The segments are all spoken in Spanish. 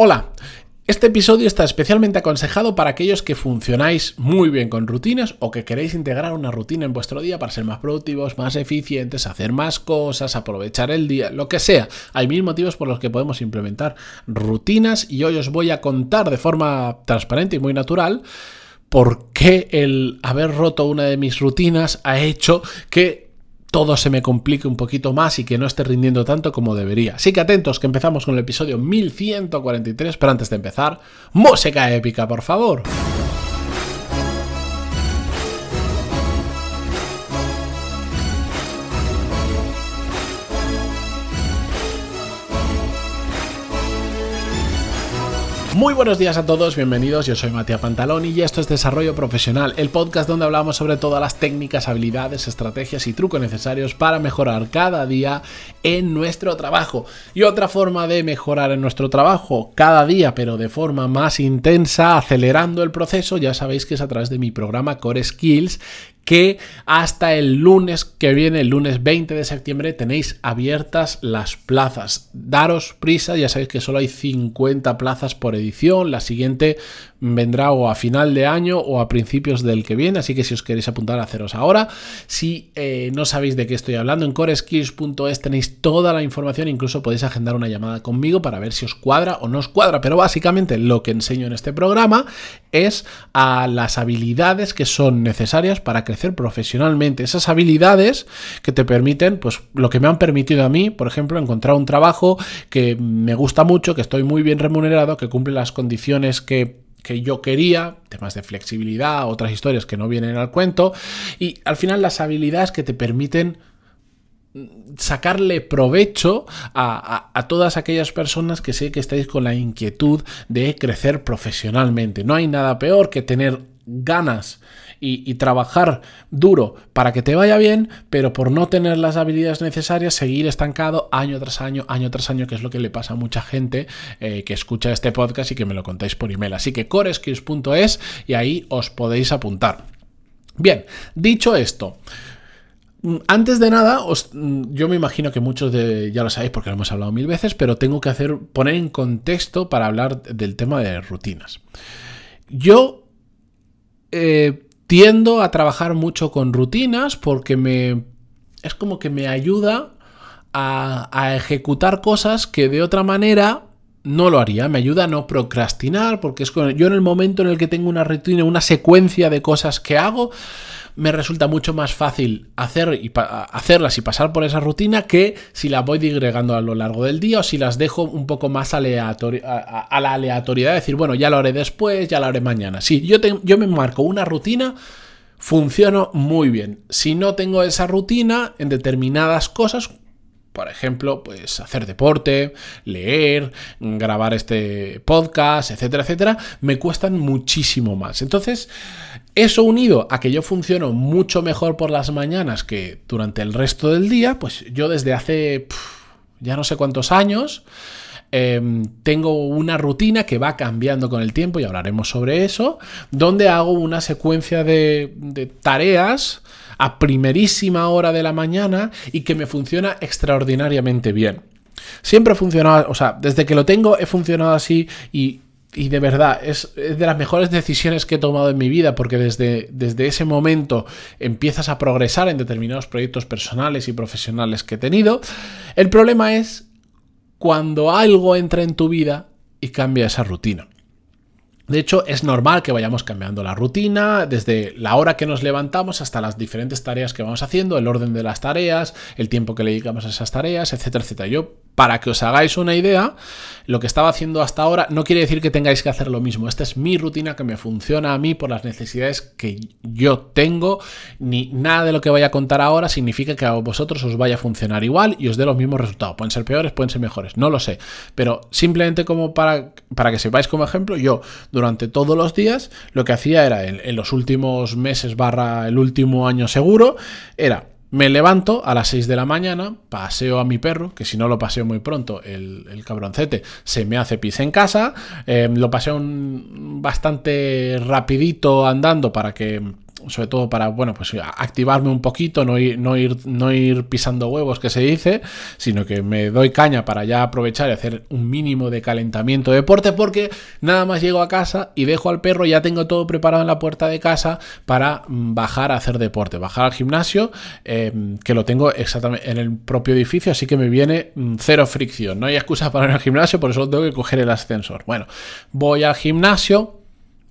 Hola, este episodio está especialmente aconsejado para aquellos que funcionáis muy bien con rutinas o que queréis integrar una rutina en vuestro día para ser más productivos, más eficientes, hacer más cosas, aprovechar el día, lo que sea. Hay mil motivos por los que podemos implementar rutinas y hoy os voy a contar de forma transparente y muy natural por qué el haber roto una de mis rutinas ha hecho que todo se me complique un poquito más y que no esté rindiendo tanto como debería. Así que atentos que empezamos con el episodio 1143, pero antes de empezar, música épica, por favor. Muy buenos días a todos, bienvenidos, yo soy Matías Pantaloni y esto es Desarrollo Profesional, el podcast donde hablamos sobre todas las técnicas, habilidades, estrategias y trucos necesarios para mejorar cada día en nuestro trabajo. Y otra forma de mejorar en nuestro trabajo cada día, pero de forma más intensa, acelerando el proceso, ya sabéis que es a través de mi programa Core Skills, que hasta el lunes que viene, el lunes 20 de septiembre, tenéis abiertas las plazas. Daros prisa, ya sabéis que solo hay 50 plazas por edición, la siguiente vendrá o a final de año o a principios del que viene, así que si os queréis apuntar, haceros ahora. Si eh, no sabéis de qué estoy hablando, en coreskills.es tenéis toda la información, incluso podéis agendar una llamada conmigo para ver si os cuadra o no os cuadra, pero básicamente lo que enseño en este programa es a las habilidades que son necesarias para crecer profesionalmente. Esas habilidades que te permiten, pues lo que me han permitido a mí, por ejemplo, encontrar un trabajo que me gusta mucho, que estoy muy bien remunerado, que cumple las condiciones que que yo quería, temas de flexibilidad, otras historias que no vienen al cuento, y al final las habilidades que te permiten sacarle provecho a, a, todas aquellas personas que sé que estáis con la inquietud de crecer profesionalmente. No hay nada peor que tener ganas y, trabajar duro para que te vaya bien, pero por no tener las habilidades necesarias, seguir estancado año tras año, año tras año, que es lo que le pasa a mucha gente eh, que escucha este podcast y que me lo contáis por email. Así que coreskills.es y ahí os podéis apuntar. Bien, dicho esto, antes de nada, yo me imagino que muchos de ya lo sabéis porque lo hemos hablado mil veces, pero tengo que hacer poner en contexto para hablar del tema de rutinas. Yo eh, tiendo a trabajar mucho con rutinas porque me es como que me ayuda a, ejecutar cosas que de otra manera no lo haría. Me ayuda a no procrastinar porque es yo en el momento en el que tengo una rutina, una secuencia de cosas que hago, me resulta mucho más fácil hacer y hacerlas y pasar por esa rutina que si las voy digregando a lo largo del día o si las dejo un poco más a, la aleatoriedad, decir, bueno, ya lo haré después, ya lo haré mañana. Sí, yo, yo me marco una rutina, funciono muy bien. Si no tengo esa rutina en determinadas cosas, por ejemplo, pues hacer deporte, leer, grabar este podcast, etcétera, etcétera, me cuestan muchísimo más. Entonces, eso unido a que yo funciono mucho mejor por las mañanas que durante el resto del día, pues yo desde hace ya no sé cuántos años, em, tengo una rutina que va cambiando con el tiempo y hablaremos sobre eso, donde hago una secuencia de, de tareas a primerísima hora de la mañana y que me funciona extraordinariamente bien. Siempre ha funcionado, o sea, desde que lo tengo he funcionado así y, de verdad es, de las mejores decisiones que he tomado en mi vida porque desde, desde ese momento empiezas a progresar en determinados proyectos personales y profesionales que he tenido. El problema es cuando algo entra en tu vida y cambia esa rutina. De hecho, es normal que vayamos cambiando la rutina, desde la hora que nos levantamos hasta las diferentes tareas que vamos haciendo, el orden de las tareas, el tiempo que le dedicamos a esas tareas, etcétera, etcétera. Yo, para que os hagáis una idea, lo que estaba haciendo hasta ahora no quiere decir que tengáis que hacer lo mismo. Esta es mi rutina que me funciona a mí por las necesidades que yo tengo, ni nada de lo que voy a contar ahora significa que a vosotros os vaya a funcionar igual y os dé los mismos resultados. Pueden ser peores, pueden ser mejores, no lo sé. Pero simplemente como para, para que sepáis como ejemplo, yo durante todos los días, lo que hacía era en, los últimos meses barra el último año seguro, era me levanto a las 6 de la mañana, paseo a mi perro, que si no lo paseo muy pronto, el, cabroncete se me hace pis en casa, em, lo paseo bastante rapidito andando para que sobre todo para, bueno, pues activarme un poquito, no ir, no ir, no ir pisando huevos, que se dice, sino que me doy caña para ya aprovechar y hacer un mínimo de calentamiento de deporte, porque nada más llego a casa y dejo al perro, ya tengo todo preparado en la puerta de casa para mm, bajar a hacer deporte, bajar al gimnasio, em, que lo tengo exactamente en el propio edificio, así que me viene mm, cero fricción, no hay excusa para ir al gimnasio, por eso tengo que coger el ascensor. Bueno, voy al gimnasio,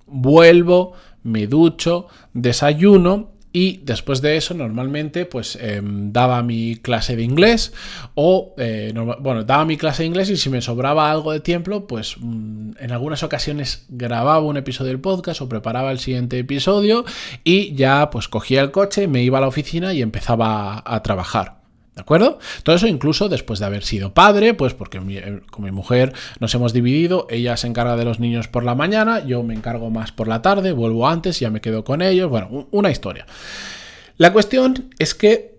vuelvo, me ducho, desayuno y después de eso normalmente pues em, daba mi clase de inglés o eh, bueno daba mi clase de inglés y si me sobraba algo de tiempo pues mm, en algunas ocasiones grababa un episodio del podcast o preparaba el siguiente episodio y ya pues cogía el coche me iba a la oficina y empezaba a trabajar ¿De acuerdo? Todo eso incluso después de haber sido padre, pues porque eh, con mi mujer nos hemos dividido, ella se encarga de los niños por la mañana, yo me encargo más por la tarde, vuelvo antes, ya me quedo con ellos, bueno, una historia. La cuestión es que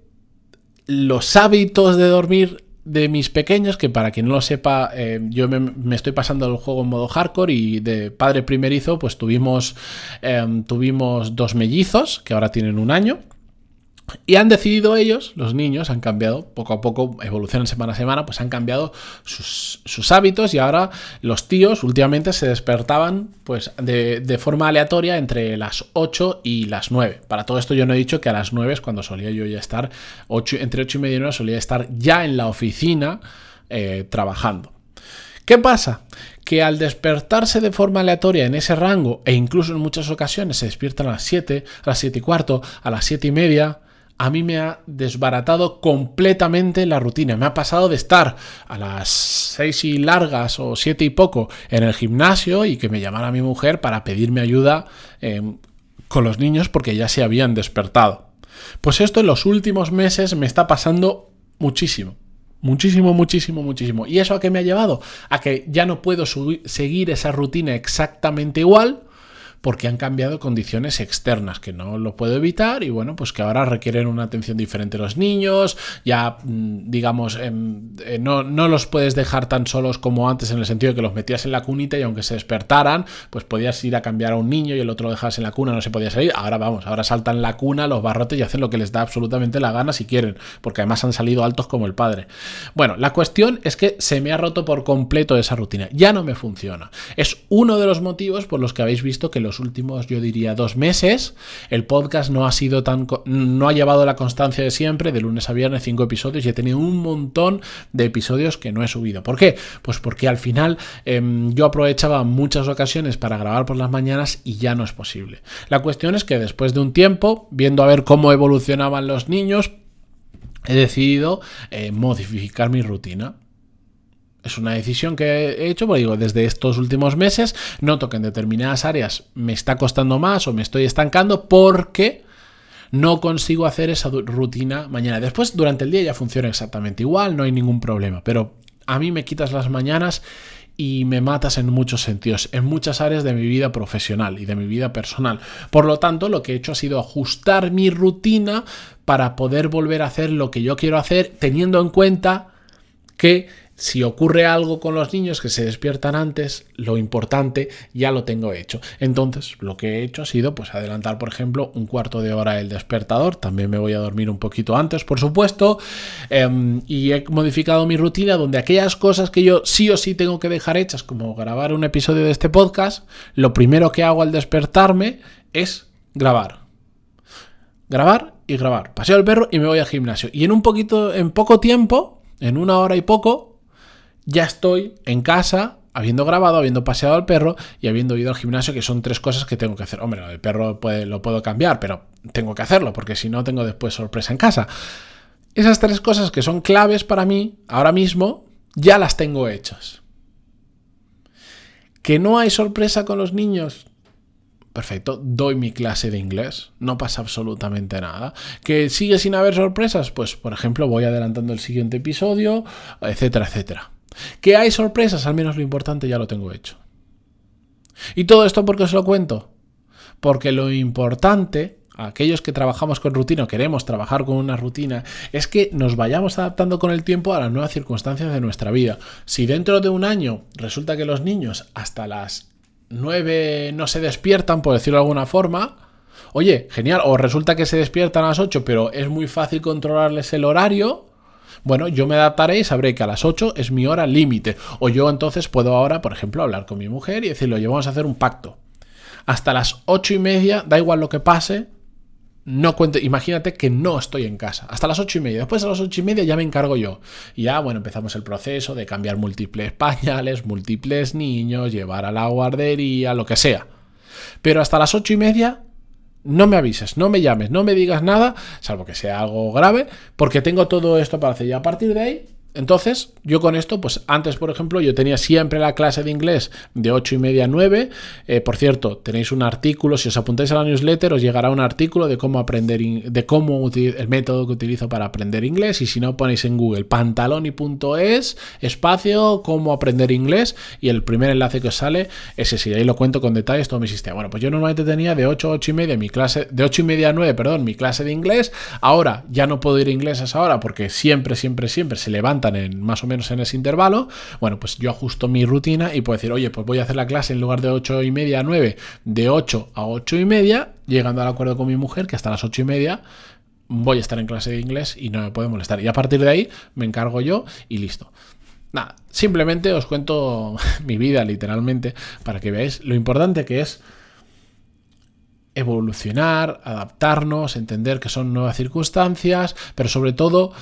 los hábitos de dormir de mis pequeños, que para quien no lo sepa, eh, yo me, estoy pasando el juego en modo hardcore y de padre primerizo, pues tuvimos, em, tuvimos dos mellizos que ahora tienen un año. Y han decidido ellos, los niños, han cambiado poco a poco, evolucionan semana a semana, pues han cambiado sus, hábitos y ahora los tíos últimamente se despertaban pues de, forma aleatoria entre las 8 y las 9. Para todo esto yo no he dicho que a las 9 es cuando solía yo ya estar, 8, entre 8 y media y 9 solía estar ya en la oficina eh, trabajando. ¿Qué pasa? Que al despertarse de forma aleatoria en ese rango, e incluso en muchas ocasiones se despiertan a las 7, a las 7 y cuarto, a las 7 y media, a mí me ha desbaratado completamente la rutina. Me ha pasado de estar a las seis y largas o siete y poco en el gimnasio y que me llamara mi mujer para pedirme ayuda em, con los niños porque ya se habían despertado. Pues esto en los últimos meses me está pasando muchísimo. Muchísimo, muchísimo, muchísimo. ¿Y eso a qué me ha llevado? A que ya no puedo seguir esa rutina exactamente igual porque han cambiado condiciones externas que no lo puedo evitar y bueno, pues que ahora requieren una atención diferente los niños, ya mm, digamos, em, eh, no, no, los puedes dejar tan solos como antes en el sentido de que los metías en la cunita y aunque se despertaran, pues podías ir a cambiar a un niño y el otro lo dejabas en la cuna, no se podía salir, ahora vamos, ahora saltan la cuna los barrotes y hacen lo que les da absolutamente la gana si quieren, porque además han salido altos como el padre. Bueno, la cuestión es que se me ha roto por completo esa rutina, ya no me funciona. Es uno de los motivos por los que habéis visto que los últimos, yo diría, dos meses, el podcast no ha sido tan. no ha llevado la constancia de siempre, de lunes a viernes, cinco episodios, y he tenido un montón de episodios que no he subido. ¿Por qué? Pues porque al final em, yo aprovechaba muchas ocasiones para grabar por las mañanas y ya no es posible. La cuestión es que después de un tiempo, viendo a ver cómo evolucionaban los niños, he decidido eh, modificar mi rutina. Es una decisión que he hecho, porque digo, desde estos últimos meses noto que en determinadas áreas me está costando más o me estoy estancando porque no consigo hacer esa rutina mañana. Después, durante el día ya funciona exactamente igual, no hay ningún problema, pero a mí me quitas las mañanas y me matas en muchos sentidos, en muchas áreas de mi vida profesional y de mi vida personal. Por lo tanto, lo que he hecho ha sido ajustar mi rutina para poder volver a hacer lo que yo quiero hacer, teniendo en cuenta que si ocurre algo con los niños que se despiertan antes, lo importante ya lo tengo hecho. Entonces, lo que he hecho ha sido pues adelantar, por ejemplo, un cuarto de hora el despertador. También me voy a dormir un poquito antes, por supuesto. Em, y he modificado mi rutina donde aquellas cosas que yo sí o sí tengo que dejar hechas, como grabar un episodio de este podcast, lo primero que hago al despertarme es grabar. Grabar y grabar. Paseo el perro y me voy al gimnasio. Y en un poquito, en poco tiempo, en una hora y poco, ya estoy en casa habiendo grabado, habiendo paseado al perro y habiendo ido al gimnasio, que son tres cosas que tengo que hacer. Hombre, el perro lo puedo cambiar, pero tengo que hacerlo, porque si no tengo después sorpresa en casa. Esas tres cosas que son claves para mí, ahora mismo, ya las tengo hechas. ¿Que no hay sorpresa con los niños? Perfecto, doy mi clase de inglés, no pasa absolutamente nada. ¿Que sigue sin haber sorpresas? Pues, por ejemplo, voy adelantando el siguiente episodio, etcétera, etcétera. Que hay sorpresas, al menos lo importante ya lo tengo hecho. ¿Y todo esto por qué os lo cuento? Porque lo importante, aquellos que trabajamos con rutina o queremos trabajar con una rutina, es que nos vayamos adaptando con el tiempo a las nuevas circunstancias de nuestra vida. Si dentro de un año resulta que los niños hasta las 9 no se despiertan, por decirlo de alguna forma, Oye, genial, o resulta que se despiertan a las 8, pero es muy fácil controlarles el horario. Bueno, yo me adaptaré y sabré que a las 8 es mi hora límite. O yo entonces puedo ahora, por ejemplo, hablar con mi mujer y decirle, oye, vamos a hacer un pacto. Hasta las 8 y media, da igual lo que pase, no cuente, imagínate que no estoy en casa, hasta las ocho y media. Después a las ocho y media ya me encargo yo. Y ya, bueno, empezamos el proceso de cambiar múltiples pañales, múltiples niños, llevar a la guardería, lo que sea. Pero hasta las ocho y media no me avises, no me llames, no me digas nada, salvo que sea algo grave, porque tengo todo esto para hacer. Y a partir de ahí entonces, yo con esto, pues antes, por ejemplo, yo tenía siempre la clase de inglés de 8 y media a 9. Eh, por cierto, tenéis un artículo, si os apuntáis a la newsletter, os llegará un artículo de cómo aprender, de cómo el método que utilizo para aprender inglés. Y si no, ponéis en Google pantaloni.es, espacio, cómo aprender inglés. Y el primer enlace que os sale es ese. Y ahí lo cuento con detalles todo mi sistema. Bueno, pues yo normalmente tenía de 8 a 8 y media mi clase, de 8 y media a 9, perdón, mi clase de inglés. Ahora ya no puedo ir a inglés a esa hora porque siempre, siempre, siempre se levanta en más o menos en ese intervalo, bueno, pues yo ajusto mi rutina y puedo decir, oye, pues voy a hacer la clase en lugar de 8 y media a 9, de 8 a 8 y media, llegando al acuerdo con mi mujer que hasta las 8 y media voy a estar en clase de inglés y no me puede molestar. Y a partir de ahí me encargo yo y listo. Nada, simplemente os cuento mi vida literalmente para que veáis lo importante que es evolucionar, adaptarnos, entender que son nuevas circunstancias, pero sobre todo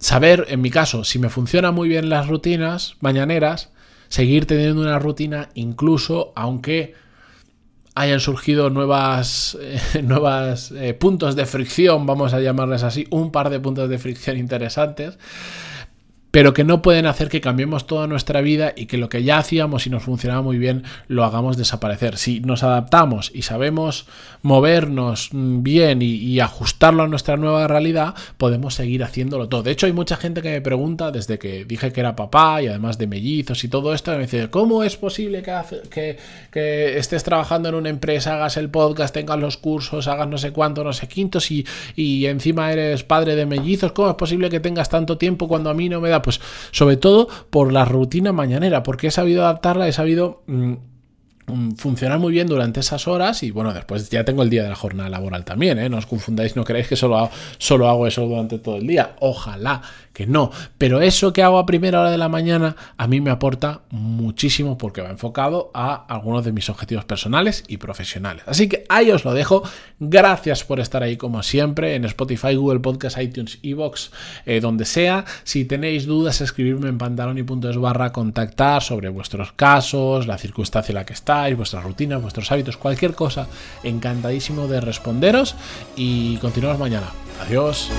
saber, en mi caso, si me funcionan muy bien las rutinas mañaneras, seguir teniendo una rutina incluso aunque hayan surgido nuevas, eh, nuevas eh, puntos de fricción, vamos a llamarles así, un par de puntos de fricción interesantes pero que no pueden hacer que cambiemos toda nuestra vida y que lo que ya hacíamos y nos funcionaba muy bien lo hagamos desaparecer. Si nos adaptamos y sabemos movernos bien y, ajustarlo a nuestra nueva realidad, podemos seguir haciéndolo todo. De hecho, hay mucha gente que me pregunta, desde que dije que era papá y además de mellizos y todo esto, me dice, ¿cómo es posible que, que, estés trabajando en una empresa, hagas el podcast, tengas los cursos, hagas no sé cuánto, no sé quintos y, y encima eres padre de mellizos? ¿Cómo es posible que tengas tanto tiempo cuando a mí no me da pues sobre todo por la rutina mañanera, porque he sabido adaptarla, he sabido... Mm, mm, funcionar muy bien durante esas horas y bueno, después ya tengo el día de la jornada laboral también, ¿eh? no os confundáis, no creéis que solo solo hago eso durante todo el día, ojalá, no. Pero eso que hago a primera hora de la mañana a mí me aporta muchísimo porque va enfocado a algunos de mis objetivos personales y profesionales. Así que ahí os lo dejo. Gracias por estar ahí como siempre en Spotify, Google Podcast, iTunes, Evox, eh, donde sea. Si tenéis dudas, escribirme en pantaloni.es barra contactar sobre vuestros casos, la circunstancia en la que estáis, vuestras rutinas, vuestros hábitos, cualquier cosa. Encantadísimo de responderos y continuamos mañana. Adiós.